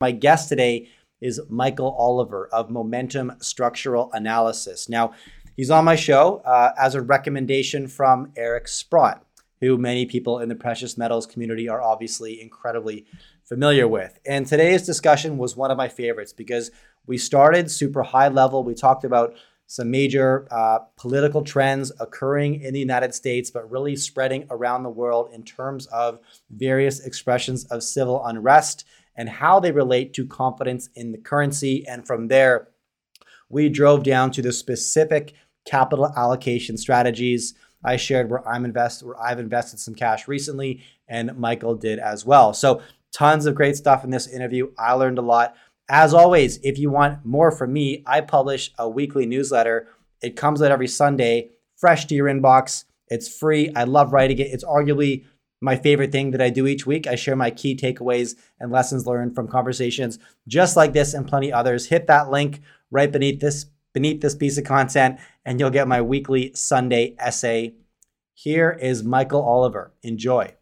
My guest today is Michael Oliver of Momentum Structural Analysis. Now, he's on my show uh, as a recommendation from Eric Sprott, who many people in the precious metals community are obviously incredibly familiar with. And today's discussion was one of my favorites because we started super high level. We talked about some major uh, political trends occurring in the United States, but really spreading around the world in terms of various expressions of civil unrest and how they relate to confidence in the currency. And from there, we drove down to the specific capital allocation strategies. I shared where I'm invest where I've invested some cash recently, and Michael did as well. So tons of great stuff in this interview. I learned a lot. As always, if you want more from me, I publish a weekly newsletter. It comes out every Sunday, fresh to your inbox. It's free. I love writing it. It's arguably my favorite thing that I do each week. I share my key takeaways and lessons learned from conversations just like this and plenty others. Hit that link right beneath this beneath this piece of content and you'll get my weekly Sunday essay. Here is Michael Oliver. Enjoy.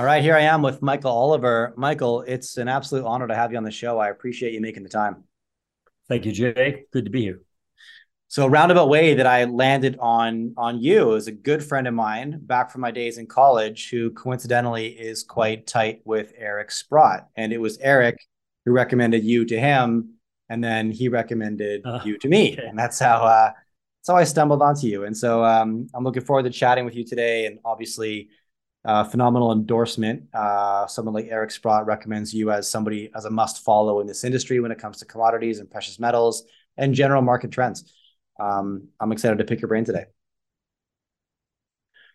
All right, here I am with Michael Oliver. Michael, it's an absolute honor to have you on the show. I appreciate you making the time. Thank you, Jay. Good to be here. So, roundabout way that I landed on on you is a good friend of mine back from my days in college, who coincidentally is quite tight with Eric Sprott, and it was Eric who recommended you to him, and then he recommended uh, you to me, okay. and that's how uh, that's how I stumbled onto you. And so, um, I'm looking forward to chatting with you today, and obviously uh, phenomenal endorsement. Uh, someone like Eric Sprott recommends you as somebody as a must follow in this industry when it comes to commodities and precious metals and general market trends. Um, I'm excited to pick your brain today.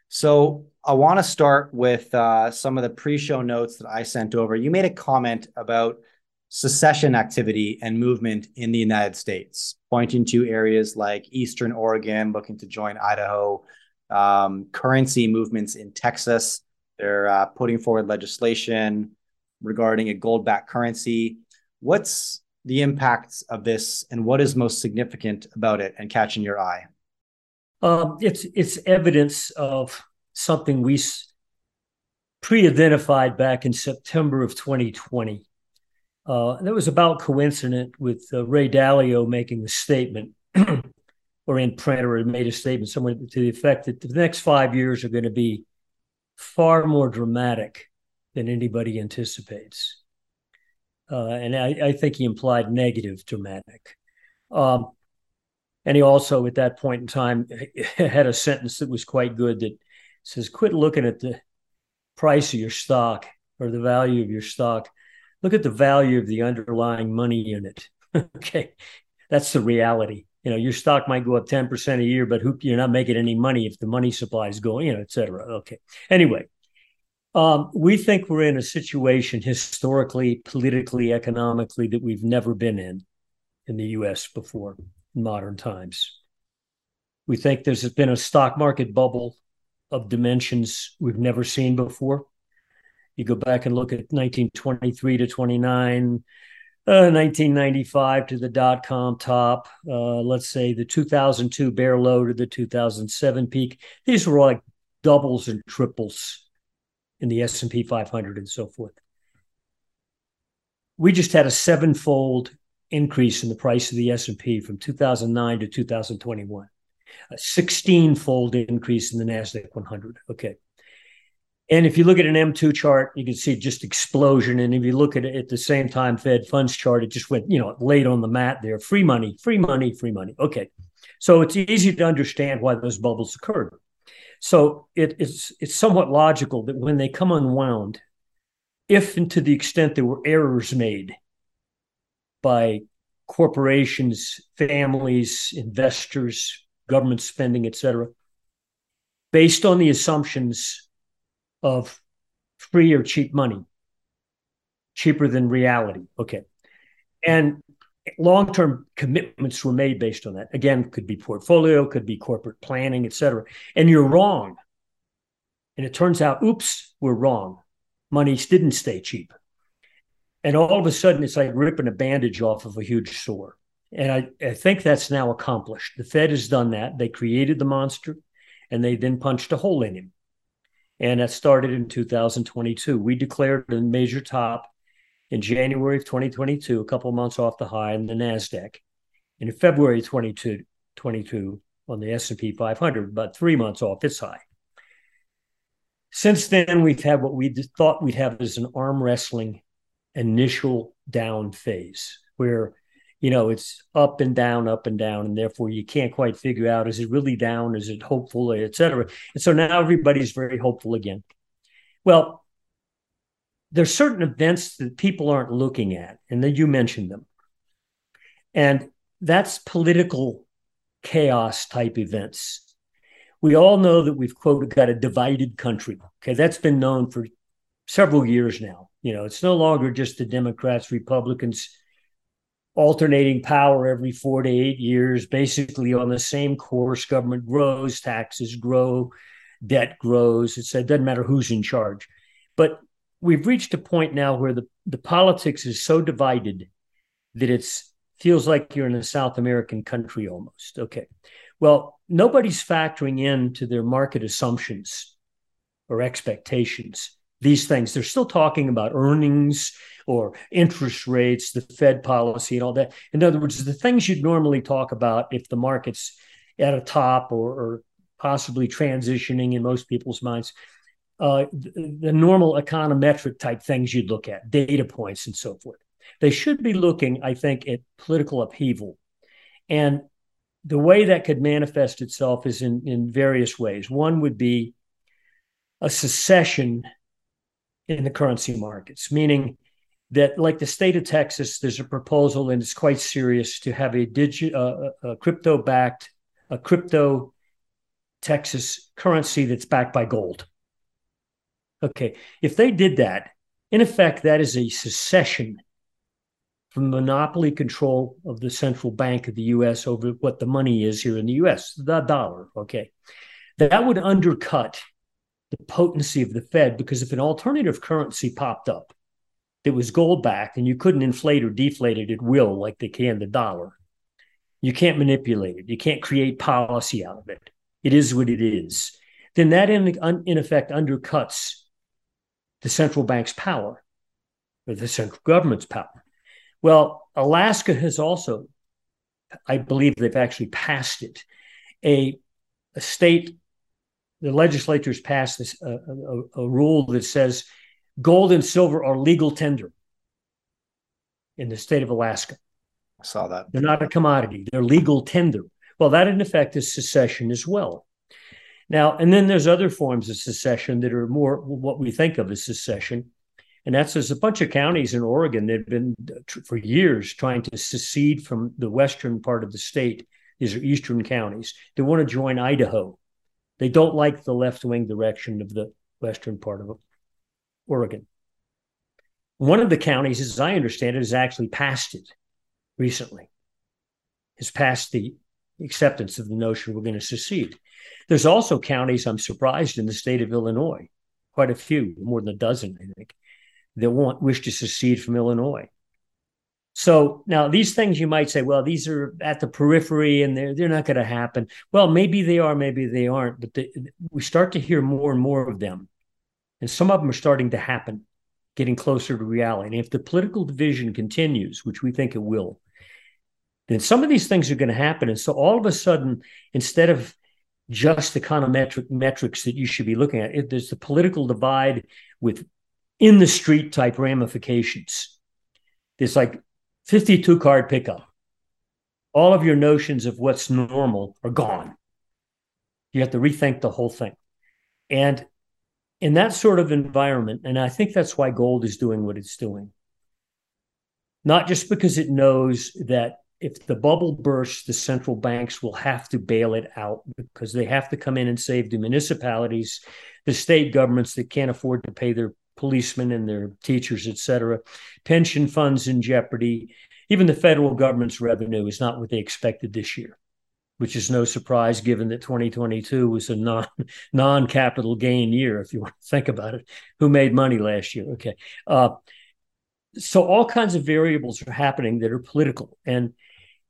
So I want to start with uh, some of the pre-show notes that I sent over. You made a comment about secession activity and movement in the United States, pointing to areas like Eastern Oregon looking to join Idaho, um, currency movements in Texas. They're uh, putting forward legislation regarding a gold backed currency. What's the impacts of this and what is most significant about it and catching your eye? Um, it's it's evidence of something we pre-identified back in September of 2020. Uh, that was about coincident with uh, Ray Dalio making the statement or in print or made a statement somewhere to the effect that the next five years are going to be far more dramatic than anybody anticipates. Uh, and I, I, think he implied negative dramatic. Um, and he also, at that point in time, had a sentence that was quite good that says, Quit looking at the price of your stock or the value of your stock. Look at the value of the underlying money in it. okay. That's the reality you know your stock might go up 10% a year but who, you're not making any money if the money supply is going you know et cetera. Okay. Anyway um, we think we're in a situation historically politically economically that we've never been in in the us before in modern times. We think there's been a stock market bubble of dimensions we've never seen before. You go back and look at 1923 to 29 uh, 1995 to the dot com top, uh, let's say the 2002 bear low to the 2007 peak. These were like doubles and triples in the S&P 500 and so forth. We just had a sevenfold increase in the price of the S&P from 2009 to 2021. A 16-fold increase in the Nasdaq 100. Okay. And if you look at an M2 chart, you can see just explosion. And if you look at it at the same time, Fed funds chart, it just went, you know, laid on the mat there. Free money, free money, free money. Okay. So it's easy to understand why those bubbles occurred. So it, it's it's somewhat logical that when they come unwound, if and to the extent there were errors made by corporations, families, investors, government spending, et cetera, based on the assumptions of free or cheap money, cheaper than reality. Okay. And long term commitments were made based on that. Again, could be portfolio, could be corporate planning, et cetera. And you're wrong. And it turns out, oops, we're wrong. Monies didn't stay cheap. And all of a sudden, it's like ripping a bandage off of a huge sore. And I, I think that's now accomplished. The Fed has done that. They created the monster and they then punched a hole in him. And that started in 2022. We declared a major top in January of 2022, a couple of months off the high in the NASDAQ. And in February 22, 22 on the S&P 500, about three months off its high. Since then, we've had what we thought we'd have as an arm wrestling initial down phase where you know it's up and down up and down and therefore you can't quite figure out is it really down? Is it hopeful? Et cetera. And so now everybody's very hopeful again. Well there's certain events that people aren't looking at and then you mentioned them. And that's political chaos type events. We all know that we've quote got a divided country. Okay that's been known for several years now. You know it's no longer just the democrats republicans alternating power every four to eight years, basically on the same course. Government grows, taxes grow, debt grows. It's, it doesn't matter who's in charge. But we've reached a point now where the, the politics is so divided that it feels like you're in a South American country almost. Okay. Well, nobody's factoring into their market assumptions or expectations these things. They're still talking about earnings or interest rates, the Fed policy, and all that. In other words, the things you'd normally talk about if the market's at a top or, or possibly transitioning in most people's minds. Uh, the, the normal econometric type things you'd look at, data points and so forth. They should be looking, I think, at political upheaval. And the way that could manifest itself is in, in various ways. One would be a secession in the currency markets, meaning that, like the state of Texas, there's a proposal and it's quite serious to have a digit, uh, a crypto backed, a crypto Texas currency that's backed by gold. Okay, if they did that, in effect, that is a secession from monopoly control of the central bank of the US over what the money is here in the US, the dollar. Okay, that would undercut the potency of the Fed because if an alternative currency popped up that was gold backed and you couldn't inflate or deflate it at will like they can the dollar, you can't manipulate it. You can't create policy out of it. It is what it is. Then that, in, in effect, undercuts the central bank's power or the central government's power. Well, Alaska has also, I believe they've actually passed it, a, a state the legislatures passed this uh, a, a, rule that says gold and silver are legal tender in the state of Alaska. I saw that. They're not a commodity, they're legal tender. Well, that in effect is secession as well. Now, and then there's other forms of secession that are more what we think of as secession. And that's there's a bunch of counties in Oregon that have been for years trying to secede from the western part of the state. These are eastern counties. They want to join Idaho. They don't like the left wing direction of the western part of Oregon. One of the counties, as I understand it, has actually passed it recently, has passed the acceptance of the notion we're going to secede. There's also counties, I'm surprised, in the state of Illinois, quite a few, more than a dozen, I think, that want wish to secede from Illinois. So now these things you might say, well, these are at the periphery and they're they're not going to happen. Well, maybe they are, maybe they aren't, but they, we start to hear more and more of them, and some of them are starting to happen, getting closer to reality. And if the political division continues, which we think it will, then some of these things are going to happen. And so all of a sudden, instead of just econometric metrics that you should be looking at, there's the political divide with in the street type ramifications. It's like 52 card pickup. All of your notions of what's normal are gone. You have to rethink the whole thing. And in that sort of environment, and I think that's why gold is doing what it's doing, not just because it knows that if the bubble bursts, the central banks will have to bail it out because they have to come in and save the municipalities, the state governments that can't afford to pay their policemen and their teachers, et cetera. Pension funds in jeopardy. Even the federal government's revenue is not what they expected this year, which is no surprise given that 2022 was a non non capital gain year, if you want to think about it. Who made money last year? Okay. Uh, so all kinds of variables are happening that are political. And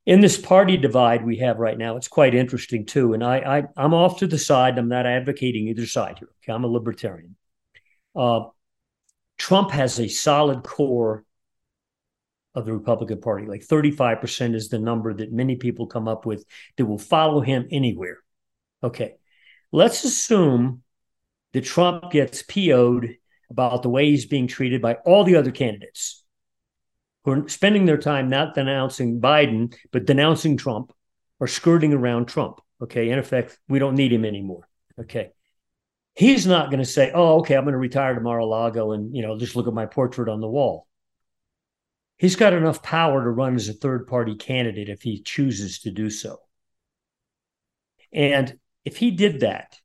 in this party divide we have right now, it's quite interesting too. And I, I am off to the side. I'm not advocating either side here. Okay, I'm a libertarian. Uh, Trump has a solid core of the Republican Party. Like 35% is the number that many people come up with that will follow him anywhere. Okay. Let's assume that Trump gets PO'd about the way he's being treated by all the other candidates who are spending their time not denouncing Biden, but denouncing Trump or skirting around Trump. Okay. In effect, we don't need him anymore. Okay. He's not going to say, oh, okay, I'm going to retire to Mar-a-Lago and, you know, just look at my portrait on the wall. He's got enough power to run as a third party candidate if he chooses to do so. And if he did that,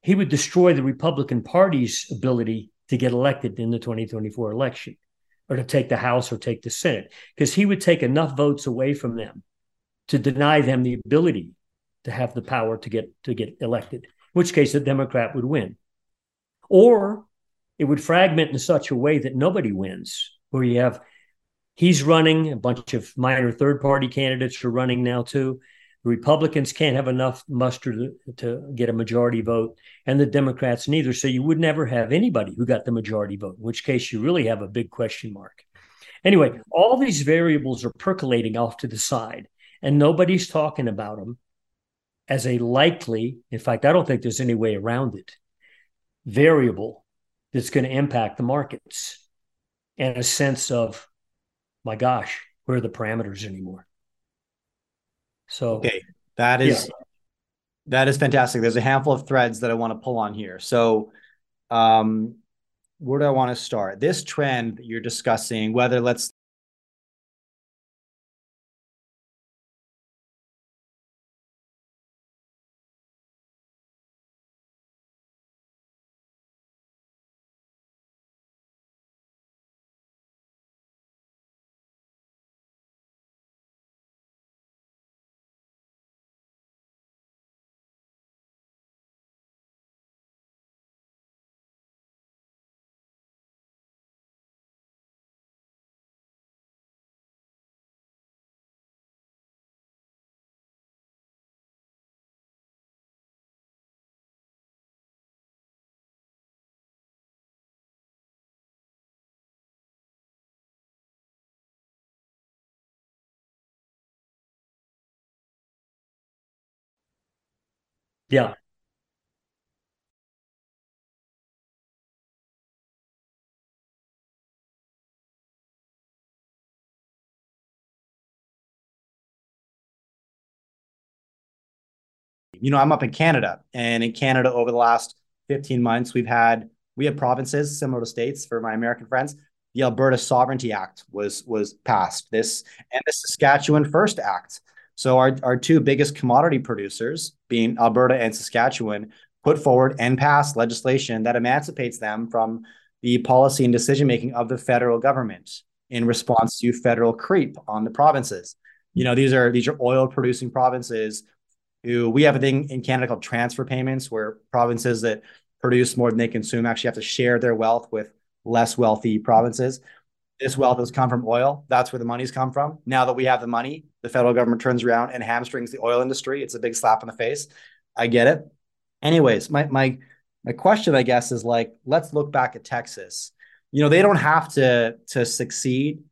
he would destroy the Republican Party's ability to get elected in the 2024 election or to take the House or take the Senate, because he would take enough votes away from them to deny them the ability to have the power to get to get elected, which case a Democrat would win. Or it would fragment in such a way that nobody wins where you have he's running, a bunch of minor third party candidates are running now too. The Republicans can't have enough muster to, to, get a majority vote, and the Democrats neither. So you would never have anybody who got the majority vote, in which case you really have a big question mark. Anyway, all these variables are percolating off to the side, and nobody's talking about them as a likely, in fact, I don't think there's any way around it, variable that's going to impact the markets and a sense of, my gosh, where are the parameters anymore? So okay, that is yeah. that is fantastic. There's a handful of threads that I want to pull on here. So, um, where do I want to start? This trend that you're discussing, whether let's Yeah. You know, I'm up in Canada, and in Canada, over the last 15 months, we've had we have provinces similar to states for my American friends. The Alberta Sovereignty Act was was passed. This and the Saskatchewan First Act so our, our two biggest commodity producers, being Alberta and Saskatchewan, put forward and passed legislation that emancipates them from the policy and decision making of the federal government in response to federal creep on the provinces. You know, these are these are oil producing provinces who we have a thing in Canada called transfer payments, where provinces that produce more than they consume actually have to share their wealth with less wealthy provinces this wealth has come from oil. That's where the money's come from. Now that we have the money, the federal government turns around and hamstrings the oil industry. It's a big slap in the face. I get it. Anyways, my my my question, I guess, is like, let's look back at Texas. You know, they don't have to to succeed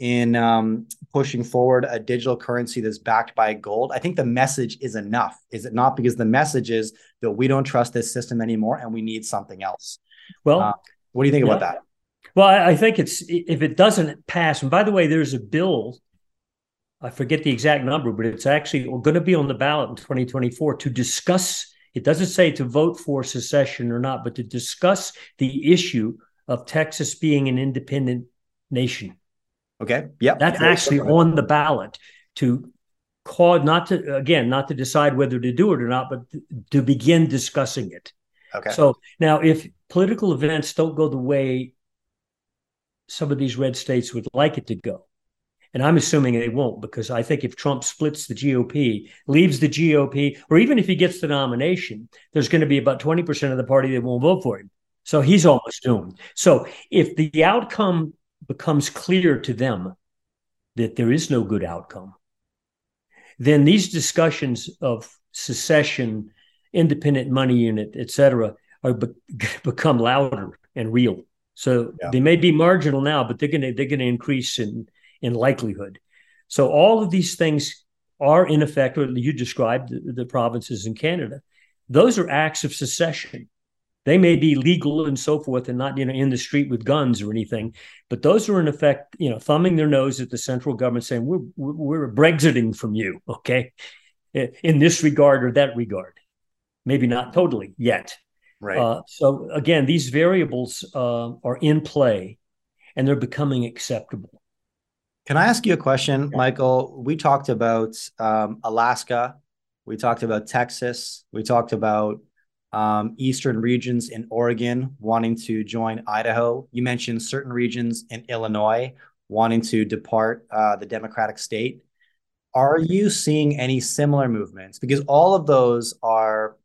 in um, pushing forward a digital currency that's backed by gold. I think the message is enough, is it not? Because the message is that we don't trust this system anymore and we need something else. Well, uh, what do you think yeah. about that? Well, I think it's if it doesn't pass, and by the way, there's a bill. I forget the exact number, but it's actually going to be on the ballot in 2024 to discuss. It doesn't say to vote for secession or not, but to discuss the issue of Texas being an independent nation. Okay. Yeah. That's actually on the ballot to call not to again not to decide whether to do it or not, but to begin discussing it. Okay. So now, if political events don't go the way some of these red states would like it to go. And I'm assuming they won't because I think if Trump splits the GOP, leaves the GOP, or even if he gets the nomination, there's going to be about 20% of the party that won't vote for him. So he's almost doomed. So if the outcome becomes clear to them that there is no good outcome, then these discussions of secession, independent money unit, et cetera, are be- become louder and real. So yeah. they may be marginal now, but they're going to they're going to increase in in likelihood. So all of these things are in effect, or you described the, the provinces in Canada. Those are acts of secession. They may be legal and so forth, and not you know in the street with guns or anything, but those are in effect, you know, thumbing their nose at the central government, saying we're we're Brexiting from you, okay, in this regard or that regard. Maybe not totally yet. Right. Uh, so again, these variables uh, are in play, and they're becoming acceptable. Can I ask you a question, yeah. Michael? We talked about um, Alaska, we talked about Texas, we talked about um, eastern regions in Oregon wanting to join Idaho. You mentioned certain regions in Illinois wanting to depart uh, the Democratic state. Are you seeing any similar movements? Because all of those are,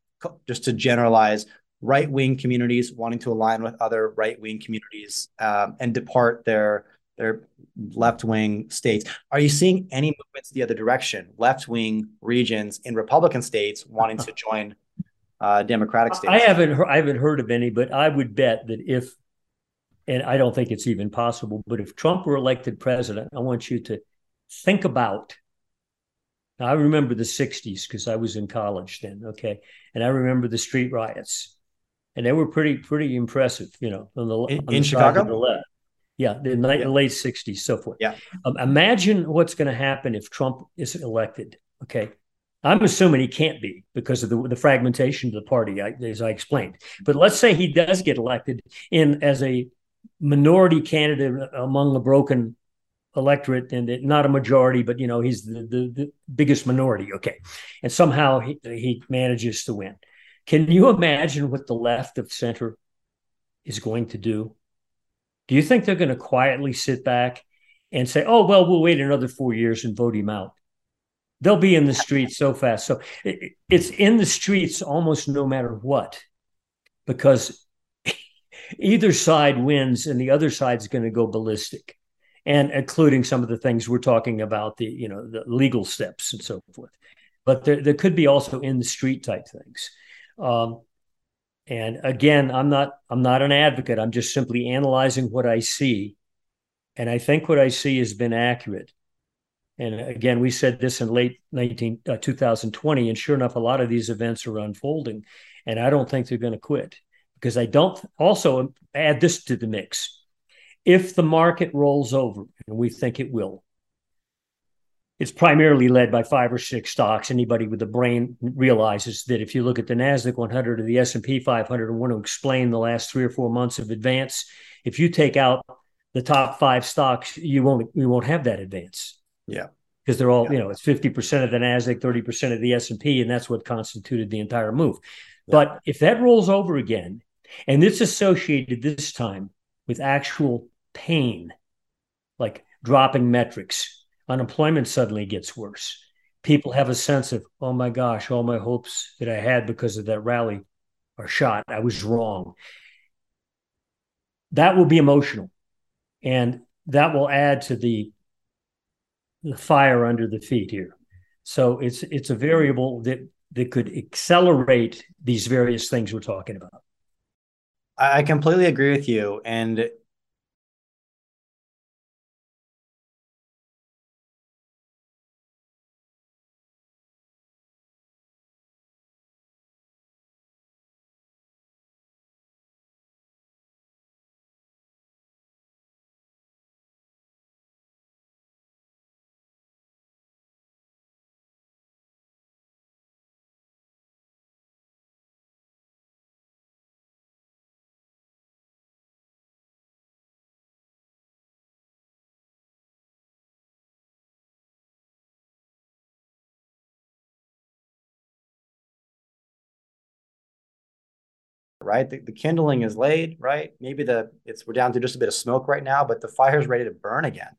just to generalize, right wing communities wanting to align with other right wing communities um, and depart their their left wing states. Are you seeing any movements the other direction? Left wing regions in Republican states wanting to join uh, Democratic states. I haven't I haven't heard of any, but I would bet that if, and I don't think it's even possible, but if Trump were elected president, I want you to think about. I remember the '60s because I was in college then. Okay, and I remember the street riots, and they were pretty pretty impressive. You know, on the in, on the in Chicago. Yeah, the yeah. late '60s, so forth. Yeah. Um, imagine what's going to happen if Trump is elected. Okay, I'm assuming he can't be because of the, the fragmentation of the party, as I explained. But let's say he does get elected in as a minority candidate among a broken electorate, and not a majority, but you know he's the, the, the biggest minority. Okay, and somehow he, he manages to win. Can you imagine what the left of center is going to do? Do you think they're going to quietly sit back and say, "Oh well, we'll wait another four years and vote him out"? they'll be in the streets so fast. So it's in the streets almost no matter what, because either side wins and the other side's going to go ballistic, and including some of the things we're talking about the you know the legal steps and so forth. But there, there could be also in the street type things. Um, and again, I'm not I'm not an advocate. I'm just simply analyzing what I see, and I think what I see has been accurate. And again, we said this in late 19, uh, 2020, and sure enough, a lot of these events are unfolding. And I don't think they're going to quit because I don't also add this to the mix. If the market rolls over, and we think it will, it's primarily led by five or six stocks. Anybody with a brain realizes that if you look at the Nasdaq 100 or the S&P 500 and want to explain the last three or four months of advance, if you take out the top five stocks, you won't you won't have that advance. Yeah. Because they're all, yeah. you know, it's 50% of the NASDAQ, 30% of the S&P, and that's what constituted the entire move. Yeah. But if that rolls over again, and it's associated this time with actual pain, like dropping metrics, unemployment suddenly gets worse. People have a sense of, oh my gosh, all my hopes that I had because of that rally are shot. I was wrong. That will be emotional. And that will add to the the fire under the feet here. So it's it's a variable that that could accelerate these various things we're talking about. I completely agree with you. And right? The, the, kindling is laid, right? Maybe the it's we're down to just a bit of smoke right now, but the fire is ready to burn again.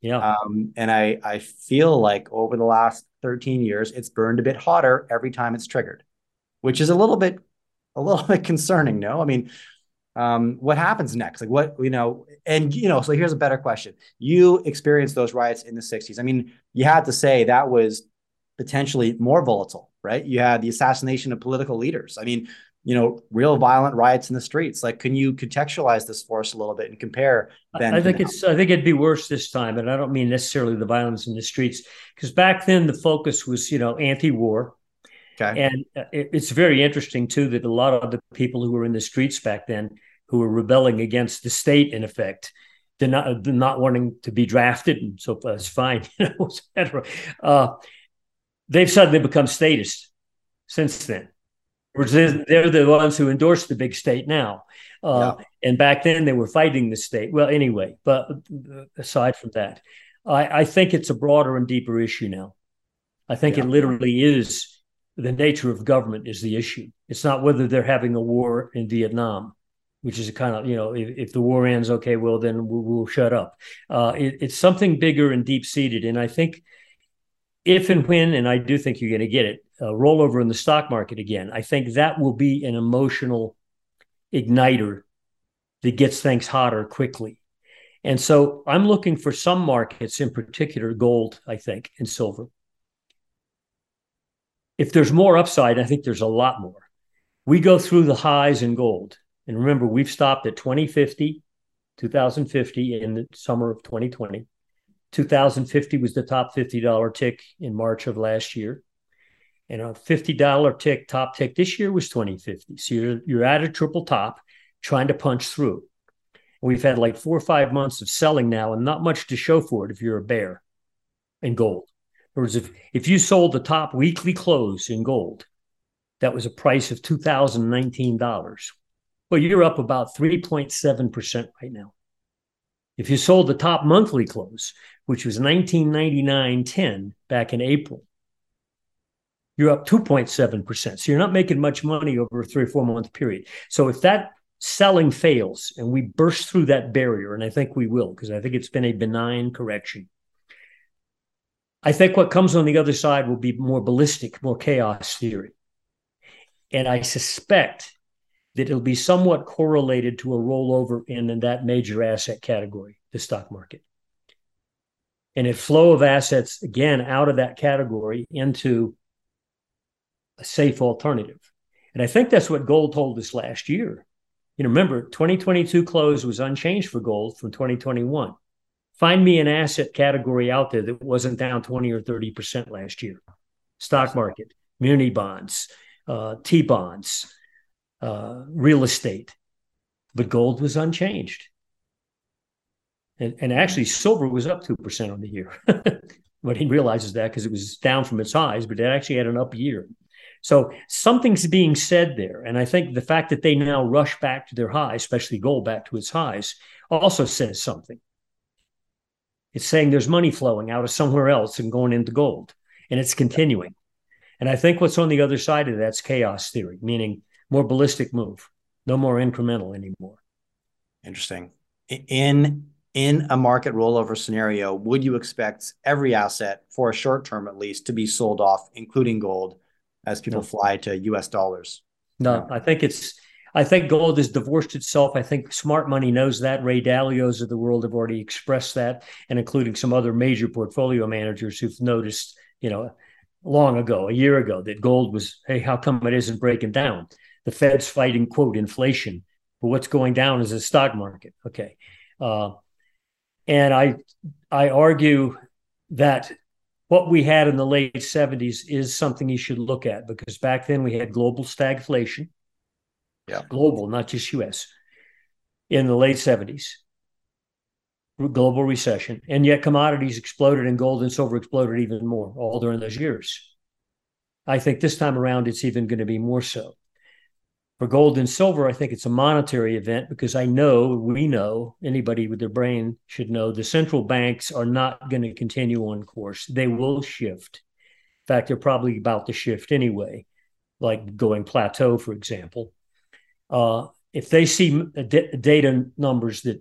Yeah. Um, and I I feel like over the last 13 years, it's burned a bit hotter every time it's triggered, which is a little bit a little bit concerning. No, I mean, um, what happens next? Like what you know, and you know, so here's a better question. You experienced those riots in the 60s. I mean, you had to say that was potentially more volatile, right? You had the assassination of political leaders. I mean, you know, real violent riots in the streets. Like, can you contextualize this for us a little bit and compare? Then I think it's. I think it'd be worse this time, and I don't mean necessarily the violence in the streets, because back then the focus was, you know, anti-war. Okay. And uh, it's very interesting too that a lot of the people who were in the streets back then, who were rebelling against the state, in effect, they're not they're not wanting to be drafted, and so that's fine, you know, etc. Uh, they've suddenly become statists since then they're the ones who endorse the big state now. Uh, yeah. And back then they were fighting the state. Well, anyway, but aside from that, I, I think it's a broader and deeper issue now. I think yeah. it literally is the nature of government is the issue. It's not whether they're having a war in Vietnam, which is a kind of, you know, if, if the war ends, okay, well, then we'll, we'll shut up. Uh, it, it's something bigger and deep seated. And I think if and when, and I do think you're going to get it, uh, rollover in the stock market again, I think that will be an emotional igniter that gets things hotter quickly. And so I'm looking for some markets, in particular gold, I think, and silver. If there's more upside, I think there's a lot more. We go through the highs in gold. And remember, we've stopped at 2050, 2050 in the summer of 2020. 2050 was the top $50 tick in March of last year. And a $50 tick top tick this year was 2050 so you're, you're at a triple top trying to punch through. We've had like four or five months of selling now and not much to show for it if you're a bear in gold. In other words if, if you sold the top weekly close in gold that was a price of $2019 well you're up about 3.7% right now if you sold the top monthly close which was 1999.10 back in april you're up 2.7%. So you're not making much money over a three or four month period. So if that selling fails and we burst through that barrier, and I think we will, because I think it's been a benign correction. I think what comes on the other side will be more ballistic, more chaos theory. And I suspect that it'll be somewhat correlated to a rollover in, in that major asset category, the stock market. And a flow of assets, again, out of that category into a safe alternative. And I think that's what gold told us last year. You know, remember, 2022 close was unchanged for gold from 2021. Find me an asset category out there that wasn't down 20 or 30% last year. Stock market, muni bonds, uh, T bonds, uh, real estate. But gold was unchanged. And, and actually, silver was up 2% on the year. but he realizes that because it was down from its highs, but it actually had an up year. So something's being said there. And I think the fact that they now rush back to their high, especially gold back to its highs, also says something. It's saying there's money flowing out of somewhere else and going into gold, and it's continuing. And I think what's on the other side of that's chaos theory, meaning more ballistic move, no more incremental anymore. Interesting. In in a market rollover scenario, would you expect every asset for a short term at least to be sold off, including gold, as people no. fly to US dollars. No, I think it's I think gold has divorced itself. I think smart money knows that. Ray Dalios of the world have already expressed that, and including some other major portfolio managers who've noticed, you know, long ago, a year ago, that gold was, hey, how come it isn't breaking down? The Fed's fighting quote inflation, but what's going down is the stock market. Okay, uh, and I I argue that what we had in the late 70s is something you should look at because back then we had global stagflation. Yeah. Global, not just US, in the late 70s. Global recession. And yet commodities exploded and gold and silver exploded even more all during those years. I think this time around it's even going to be more so. For gold and silver, I think it's a monetary event because I know, we know, anybody with their brain should know the central banks are not going to continue on course. They will shift. In fact, they're probably about to shift anyway, like going plateau, for example. Uh, if they see d- data numbers that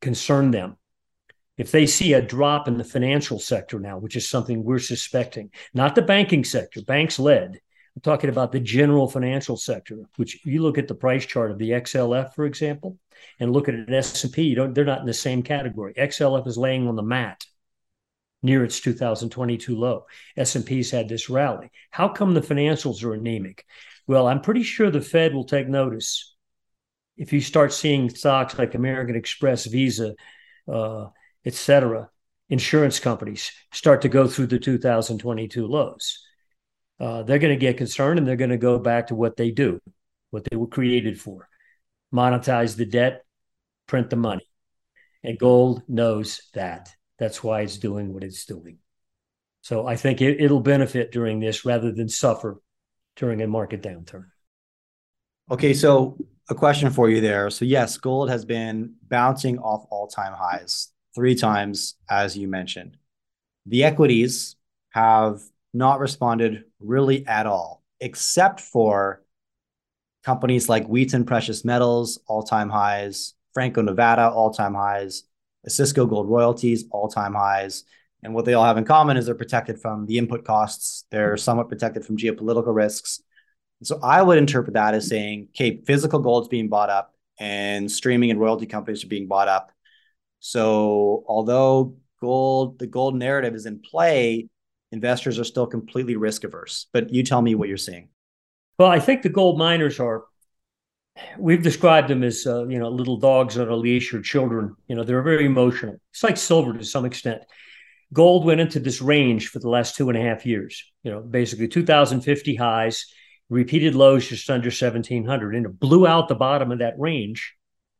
concern them, if they see a drop in the financial sector now, which is something we're suspecting, not the banking sector, banks led, I'm talking about the general financial sector, which you look at the price chart of the XLF, for example, and look at an S&P, you don't, they're not in the same category. XLF is laying on the mat near its 2022 low. S&P's had this rally. How come the financials are anemic? Well, I'm pretty sure the Fed will take notice if you start seeing stocks like American Express, Visa, uh, et cetera, insurance companies start to go through the 2022 lows. Uh, they're going to get concerned and they're going to go back to what they do, what they were created for monetize the debt, print the money. And gold knows that. That's why it's doing what it's doing. So I think it, it'll benefit during this rather than suffer during a market downturn. Okay, so a question for you there. So yes, gold has been bouncing off all-time highs three times, as you mentioned. The equities have not responded really at all, except for companies like Wheaton Precious Metals, all-time highs, Franco Nevada, all-time highs, Osisko Gold Royalties, all-time highs. And what they all have in common is they're protected from the input costs. They're somewhat protected from geopolitical risks. So I would interpret that as saying, okay, physical gold's being bought up and streaming and royalty companies are being bought up. So although gold, the gold narrative is in play, investors are still completely risk averse. But you tell me what you're seeing. Well, I think the gold miners are. We've described them as uh, you know little dogs on a leash or children. You know they're very emotional. It's like silver to some extent. Gold went into this range for the last two and a half years. You know, basically 2,050 highs, repeated lows just under 1,700, and it blew out the bottom of that range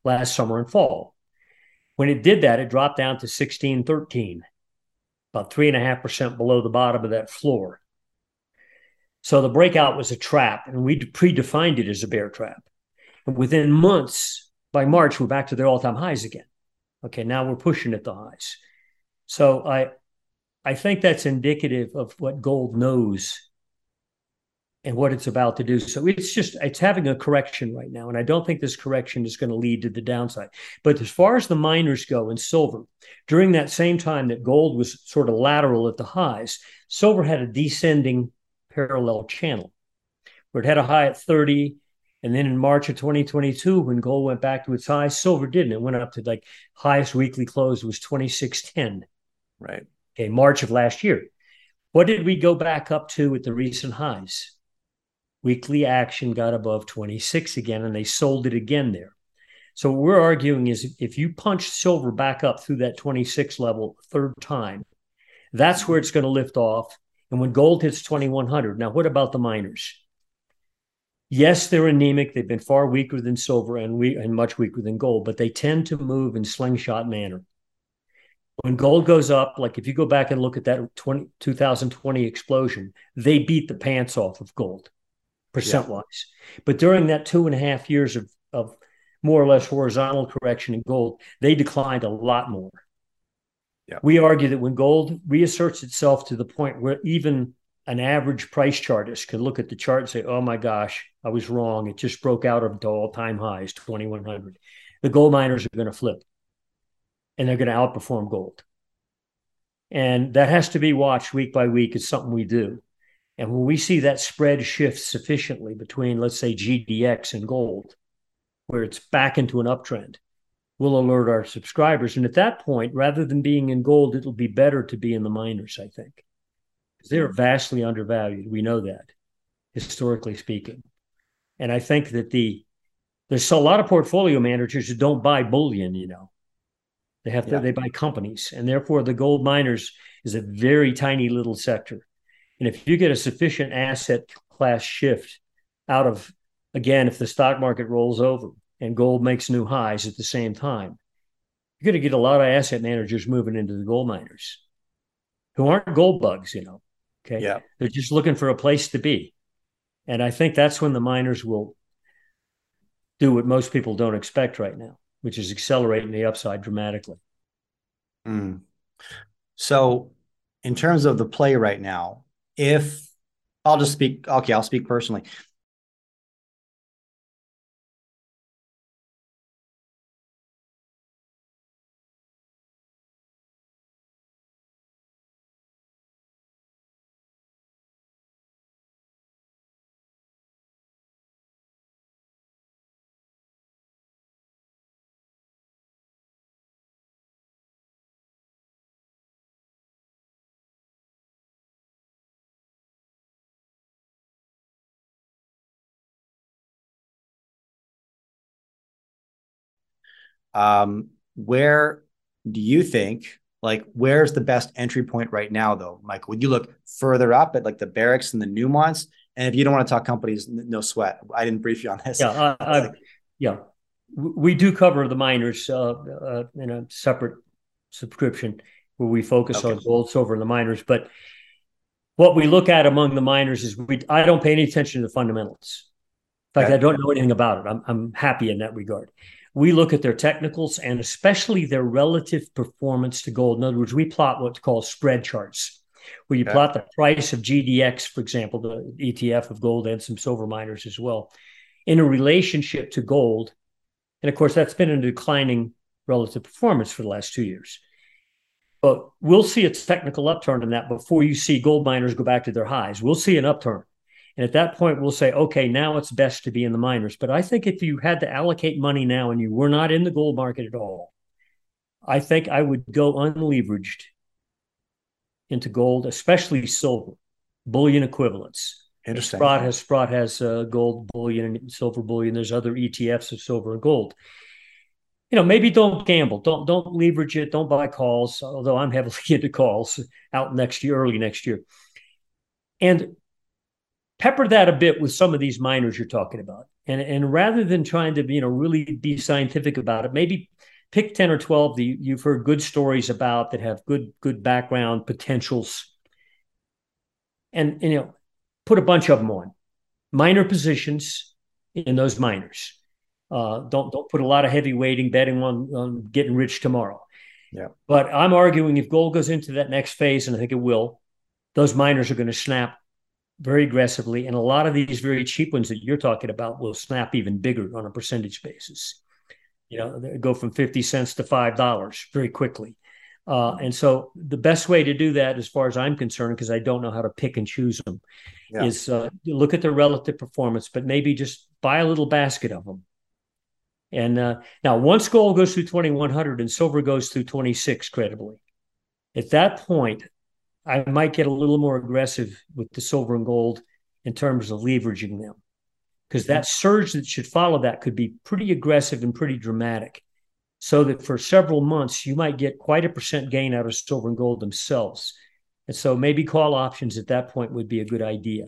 last summer and fall. When it did that, it dropped down to 1613, about three and a half percent below the bottom of that floor. So the breakout was a trap, and we predefined it as a bear trap. And within months, by March, we're back to their all-time highs again. Okay, now we're pushing at the highs. So I I think that's indicative of what gold knows and what it's about to do. So it's just it's having a correction right now, and I don't think this correction is going to lead to the downside. But as far as the miners go in silver, during that same time that gold was sort of lateral at the highs, silver had a descending parallel channel where it had a high at 30. And then in March of 2022, when gold went back to its highs, silver didn't. It went up to like highest weekly close was 2610. Right. Okay, March of last year. What did we go back up to at the recent highs? Weekly action got above 26 again, and they sold it again there. So what we're arguing is if you punch silver back up through that 26 level third time, that's where it's going to lift off and when gold hits 2100, now what about the miners? Yes, they're anemic. They've been far weaker than silver and we and much weaker than gold, but they tend to move in slingshot manner. When gold goes up, like if you go back and look at that 20, 2020 explosion, they beat the pants off of gold, percent wise. Yeah. But during that two and a half years of, of more or less horizontal correction in gold, they declined a lot more. Yeah. We argue that when gold reasserts itself to the point where even an average price chartist could look at the chart and say, oh my gosh, I was wrong. It just broke out of all time highs, 2100. The gold miners are going to flip and they're going to outperform gold. And that has to be watched week by week. It's something we do. And when we see that spread shift sufficiently between, let's say, GDX and gold, where it's back into an uptrend, we'll alert our subscribers. And at that point, rather than being in gold, it'll be better to be in the miners, I think. Because They're vastly undervalued. We know that, historically speaking. And I think that the there's a lot of portfolio managers who don't buy bullion, you know. They have to yeah. they buy companies. And therefore the gold miners is a very tiny little sector. And if you get a sufficient asset class shift out of again, if the stock market rolls over, and gold makes new highs at the same time, you're going to get a lot of asset managers moving into the gold miners who aren't gold bugs, you know. Okay. Yeah. They're just looking for a place to be. And I think that's when the miners will do what most people don't expect right now, which is accelerating the upside dramatically. Mm. So, in terms of the play right now, if I'll just speak, okay, I'll speak personally. Um, where do you think, like, where's the best entry point right now, though, Mike? Would you look further up at like the Barricks and the Newmonts? And if you don't want to talk companies, no sweat. I didn't brief you on this. Yeah, I, yeah, we do cover the miners uh, uh, in a separate subscription where we focus okay. on gold, silver, and the miners. But what we look at among the miners is we I don't pay any attention to the fundamentals. In fact, okay. I don't know anything about it. I'm I'm happy in that regard. We look at their technicals and especially their relative performance to gold. In other words, we plot what's called spread charts, where you okay. plot the price of GDX, for example, the ETF of gold and some silver miners as well, in a relationship to gold. And of course, that's been a declining relative performance for the last two years. But we'll see a technical upturn in that before you see gold miners go back to their highs. We'll see an upturn. And at that point, we'll say, okay, now it's best to be in the miners. But I think if you had to allocate money now and you were not in the gold market at all, I think I would go unleveraged into gold, especially silver, bullion equivalents. Interesting. Sprott has Sprott has uh, gold bullion and silver bullion. There's other ETFs of silver and gold you know, maybe don't gamble. Don't don't leverage it. Don't buy calls. Although I'm heavily into calls out next year, early next year, and pepper that a bit with some of these miners you're talking about. And and rather than trying to you know really be scientific about it, maybe pick ten or twelve that you've heard good stories about that have good good background potentials, and, and you know put a bunch of them on minor positions in those miners uh, don't don't put a lot of heavy weighting betting on, on getting rich tomorrow. Yeah. But I'm arguing if gold goes into that next phase, and I think it will, those miners are going to snap very aggressively, and a lot of these very cheap ones that you're talking about will snap even bigger on a percentage basis. You know, go from fifty cents to five dollars very quickly. Uh, and so the best way to do that, as far as I'm concerned, because I don't know how to pick and choose them, yeah. is uh, look at their relative performance, but maybe just buy a little basket of them and uh, now, once gold goes through 2100 and silver goes through 26 credibly, at that point, I might get a little more aggressive with the silver and gold in terms of leveraging them. Because that surge that should follow that could be pretty aggressive and pretty dramatic. So that for several months, you might get quite a percent gain out of silver and gold themselves. And so maybe call options at that point would be a good idea.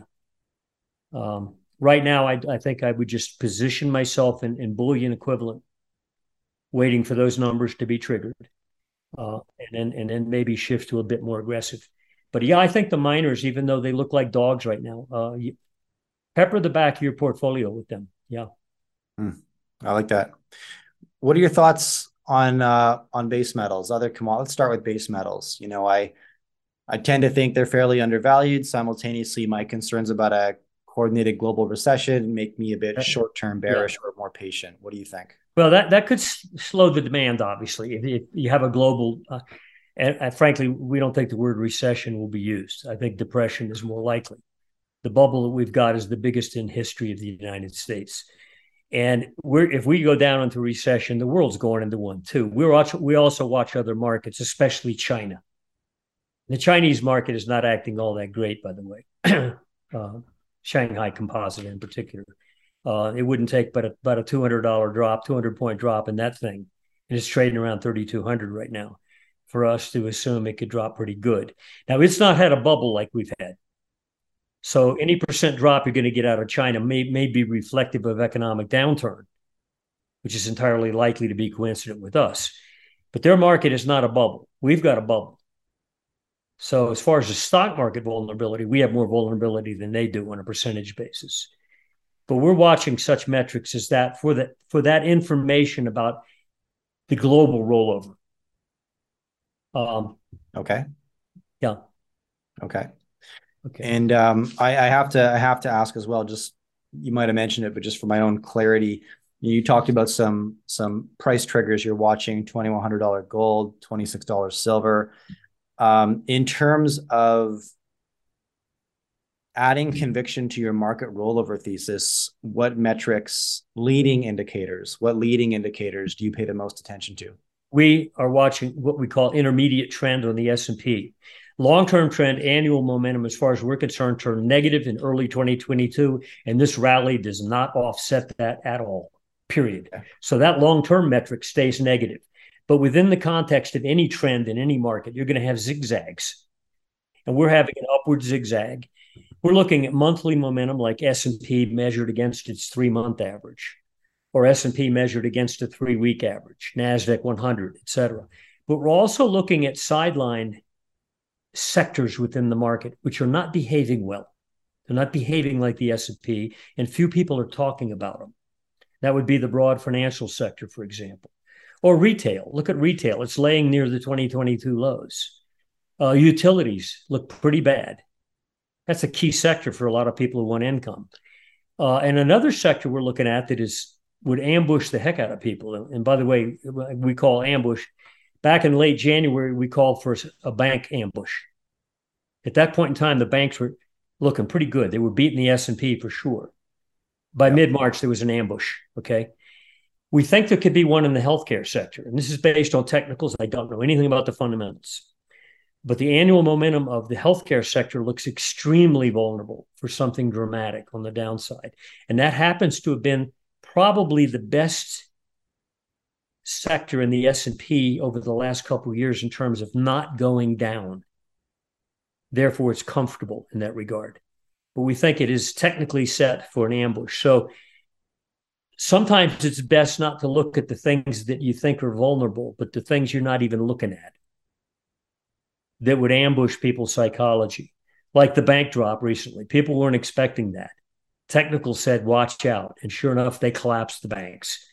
Um, right now, I, I think I would just position myself in, in bullion equivalent, waiting for those numbers to be triggered, uh, and then and then maybe shift to a bit more aggressive. But yeah, I think the miners, even though they look like dogs right now, uh, you, pepper the back of your portfolio with them. Yeah, mm, I like that. What are your thoughts on uh, on base metals? Other on, let's start with base metals. You know, I I tend to think they're fairly undervalued. Simultaneously, my concerns about a coordinated global recession make me a bit short term bearish yeah. or more patient. What do you think? Well, that that could s- slow the demand. Obviously, if, if you have a global, uh, and, frankly, we don't think the word recession will be used. I think depression is more likely. The bubble that we've got is the biggest in history of the United States. And we're if we go down into recession, the world's going into one too. We watch we also watch other markets, especially China. The Chinese market is not acting all that great, by the way. uh, Shanghai Composite in particular. Uh, it wouldn't take but a, about a two hundred dollar drop, two hundred point drop in that thing, and it's trading around thirty two hundred right now. For us to assume it could drop pretty good. Now it's not had a bubble like we've had. So any percent drop you're going to get out of China may, may be reflective of economic downturn, which is entirely likely to be coincident with us. But their market is not a bubble. We've got a bubble. So as far as the stock market vulnerability, we have more vulnerability than they do on a percentage basis. But we're watching such metrics as that for that for that information about the global rollover. Um, okay. Yeah. Okay. Okay. And um, I, I have to I have to ask as well. Just you might have mentioned it, but just for my own clarity, you talked about some some price triggers you're watching: twenty one hundred dollar gold, twenty six dollars silver. Um, in terms of adding conviction to your market rollover thesis, what metrics, leading indicators, what leading indicators do you pay the most attention to? We are watching what we call intermediate trend on the S&P. Long-term trend, annual momentum, as far as we're concerned, turned negative in early 2022, and this rally does not offset that at all. period. So that long term metric stays negative. But within the context of any trend in any market, you're going to have zigzags. And we're having an upward zigzag. We're looking at monthly momentum like S&P measured against its 3-month average or S&P measured against a 3-week average, Nasdaq 100, et cetera. But we're also looking at sideline sectors within the market which are not behaving well. They're not behaving like the S&P and few people are talking about them. That would be the broad financial sector, for example. Or retail. Look at retail. It's laying near the 2022 lows. Uh, utilities look pretty bad. That's a key sector for a lot of people who want income. Uh, and another sector we're looking at that is would ambush the heck out of people. And by the way, we call ambush. Back in late January, we called for a bank ambush. At that point in time, the banks were looking pretty good. They were beating the S and P for sure. By mid March, there was an ambush. Okay, we think there could be one in the healthcare sector, and this is based on technicals. I don't know anything about the fundamentals, but the annual momentum of the healthcare sector looks extremely vulnerable for something dramatic on the downside, and that happens to have been probably the best sector in the S&P over the last couple of years in terms of not going down. Therefore, it's comfortable in that regard but we think it is technically set for an ambush. So sometimes it's best not to look at the things that you think are vulnerable, but the things you're not even looking at that would ambush people's psychology, like the bank drop recently. People weren't expecting that. Technical said, watch out. And sure enough, they collapsed the banks.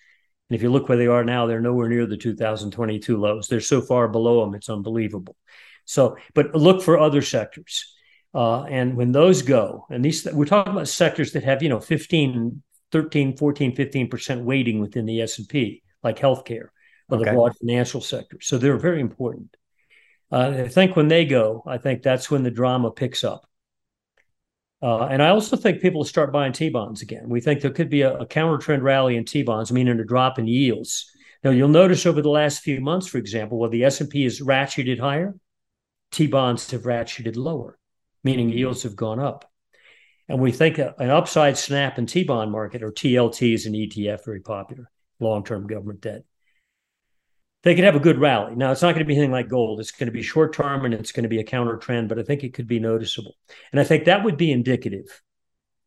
And if you look where they are now, they're nowhere near the 2022 lows. They're so far below them, it's unbelievable. So, but look for other sectors. Uh, and when those go, and these we're talking about sectors that have, you know, 15, 13, 14, 15% weighting within the S&P, like healthcare or okay. the broad financial sector. So they're very important. Uh, I think when they go, I think that's when the drama picks up. Uh, and I also think people will start buying T-bonds again. We think there could be a, a counter trend rally in T-bonds, meaning a drop in yields. Now you'll notice over the last few months, for example, while the S&P is ratcheted higher, T-bonds have ratcheted lower meaning yields have gone up. And we think an upside snap in T bond market or TLT is an ETF, very popular, long term government debt. They could have a good rally. Now, it's not going to be anything like gold. It's going to be short term and it's going to be a counter trend, but I think it could be noticeable. And I think that would be indicative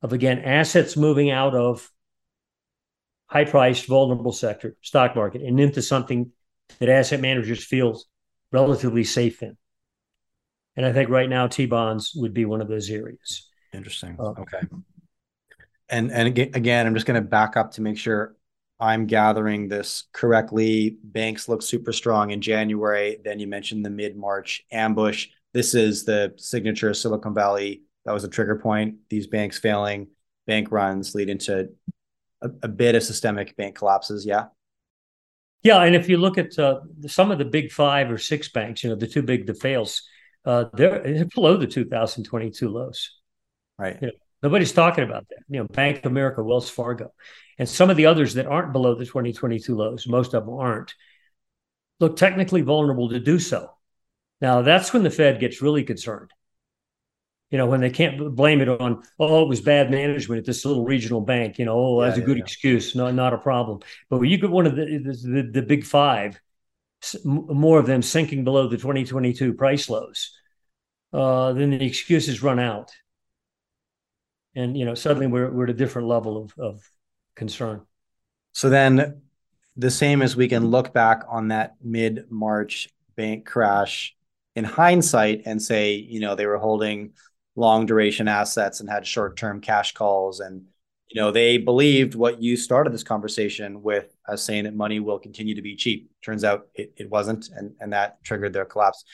of, again, assets moving out of high priced, vulnerable sector, stock market, and into something that asset managers feel relatively safe in. And I think right now T bonds would be one of those areas. Interesting. Uh, okay. And and again, I'm just going to back up to make sure I'm gathering this correctly. Banks look super strong in January. Then you mentioned the mid March ambush. This is the signature Silicon Valley. That was a trigger point. These banks failing, bank runs lead into a, a bit of systemic bank collapses. Yeah. Yeah, and if you look at uh, some of the big five or six banks, you know, the two big that fails, uh, they're below the 2022 lows. Right. You know, nobody's talking about that. You know, Bank of America, Wells Fargo, and some of the others that aren't below the 2022 lows, most of them aren't, look technically vulnerable to do so. Now, that's when the Fed gets really concerned. You know, when they can't blame it on, oh, it was bad management at this little regional bank. You know, oh, that's yeah, a good yeah. excuse. No, not a problem. But when you get one of the, the, the big five, more of them sinking below the 2022 price lows, uh, then the excuses run out. And, you know, suddenly we're, we're at a different level of, of concern. So then the same as we can look back on that mid-March bank crash in hindsight and say, you know, they were holding long duration assets and had short-term cash calls and you know, they believed what you started this conversation with as saying that money will continue to be cheap. Turns out it, it wasn't, and, and that triggered their collapse.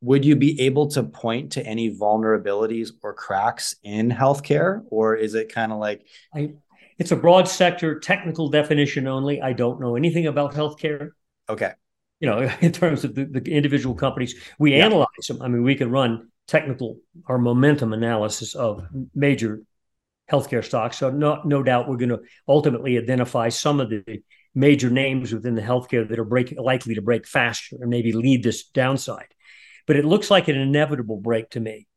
Would you be able to point to any vulnerabilities or cracks in healthcare, or is it kind of like I, it's a broad sector, technical definition only. I don't know anything about healthcare. Okay. You know, in terms of the, the individual companies, we yeah. analyze them. I mean, we can run technical or momentum analysis of major healthcare stocks. So no, no doubt we're going to ultimately identify some of the major names within the healthcare that are break, likely to break faster and maybe lead this downside. But it looks like an inevitable break to me.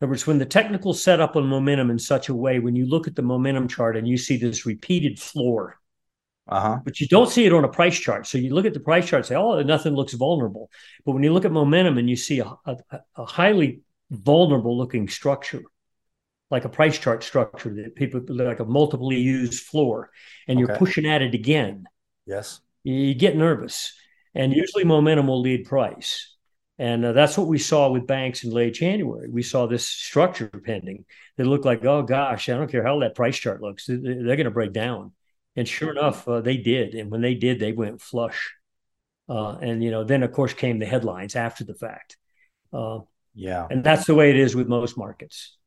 In other words, when the technical setup on momentum in such a way, when you look at the momentum chart and you see this repeated floor Uh-huh. But you don't see it on a price chart. So you look at the price chart, and say, "Oh, nothing looks vulnerable." But when you look at momentum and you see a, a, a highly vulnerable looking structure, like a price chart structure that people like a multiply used floor, and you're pushing at it again, Yes. you get nervous. And usually momentum will lead price. And uh, that's what we saw with banks in late January. We saw this structure pending that looked like, oh gosh, I don't care how that price chart looks, they- they're going to break down. And sure enough, uh, they did. And when they did, they went flush. Uh, and you know, then of course came the headlines after the fact. Uh, Yeah. and that's the way it is with most markets.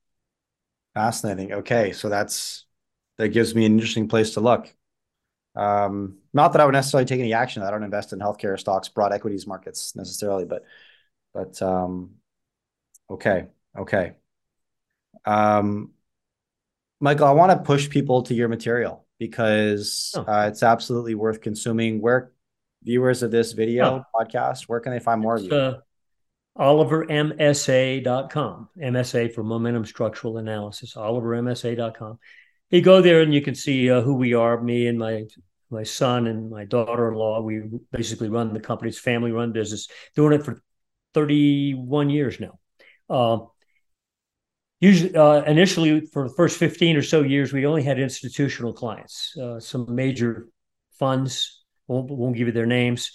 Fascinating. Okay, so that's that gives me an interesting place to look. Um, not that I would necessarily take any action. I don't invest in healthcare stocks, broad equities markets necessarily, but but um, okay, okay. Um, Michael, I want to push people to your material because Oh. uh, it's absolutely worth consuming. Where viewers of this video podcast, where can they find more of It's, you? uh, olivermsa.com, MSA for Momentum Structural Analysis, olivermsa.com. You go there and you can see uh, who we are, me and my my son and my daughter-in-law. We basically run the company's family-run business, doing it for 31 years now. Uh, usually, uh, initially, for the first 15 or so years, we only had institutional clients, uh, some major funds. Won't, won't give you their names.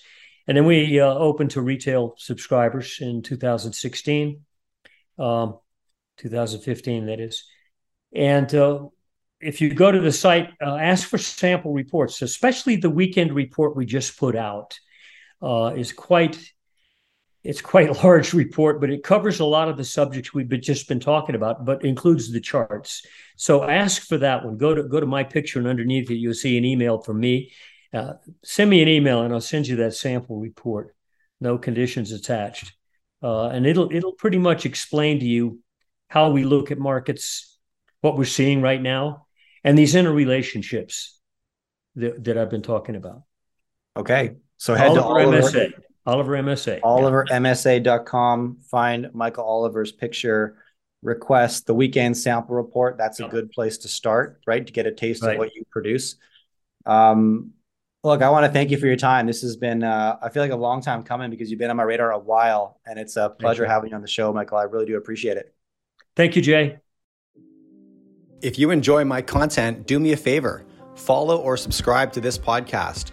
And then we uh, opened to retail subscribers in 2016, um, 2015, that is. And uh, if you go to the site, uh, ask for sample reports, especially the weekend report we just put out is quite. It's quite a large report, but it covers a lot of the subjects we've been, just been talking about, but includes the charts. So ask for that one. Go to go to my picture, and underneath it, you'll see an email from me. Uh, send me an email and I'll send you that sample report. No conditions attached. Uh, and it'll it'll pretty much explain to you how we look at markets, what we're seeing right now, and these interrelationships that, that I've been talking about. Okay, so head to Oliver Oliver. MSA. Oliver MSA. olivermsa.com find michael oliver's picture request the weekend sample report that's a Yep. good place to start right to get a taste Right. of what you produce um look i want to thank you for your time this has been uh, i feel like a long time coming because you've been on my radar a while and it's a pleasure you. having you on the show michael i really do appreciate it Thank you, Jay. If you enjoy my content, do me a favor follow or subscribe to this podcast.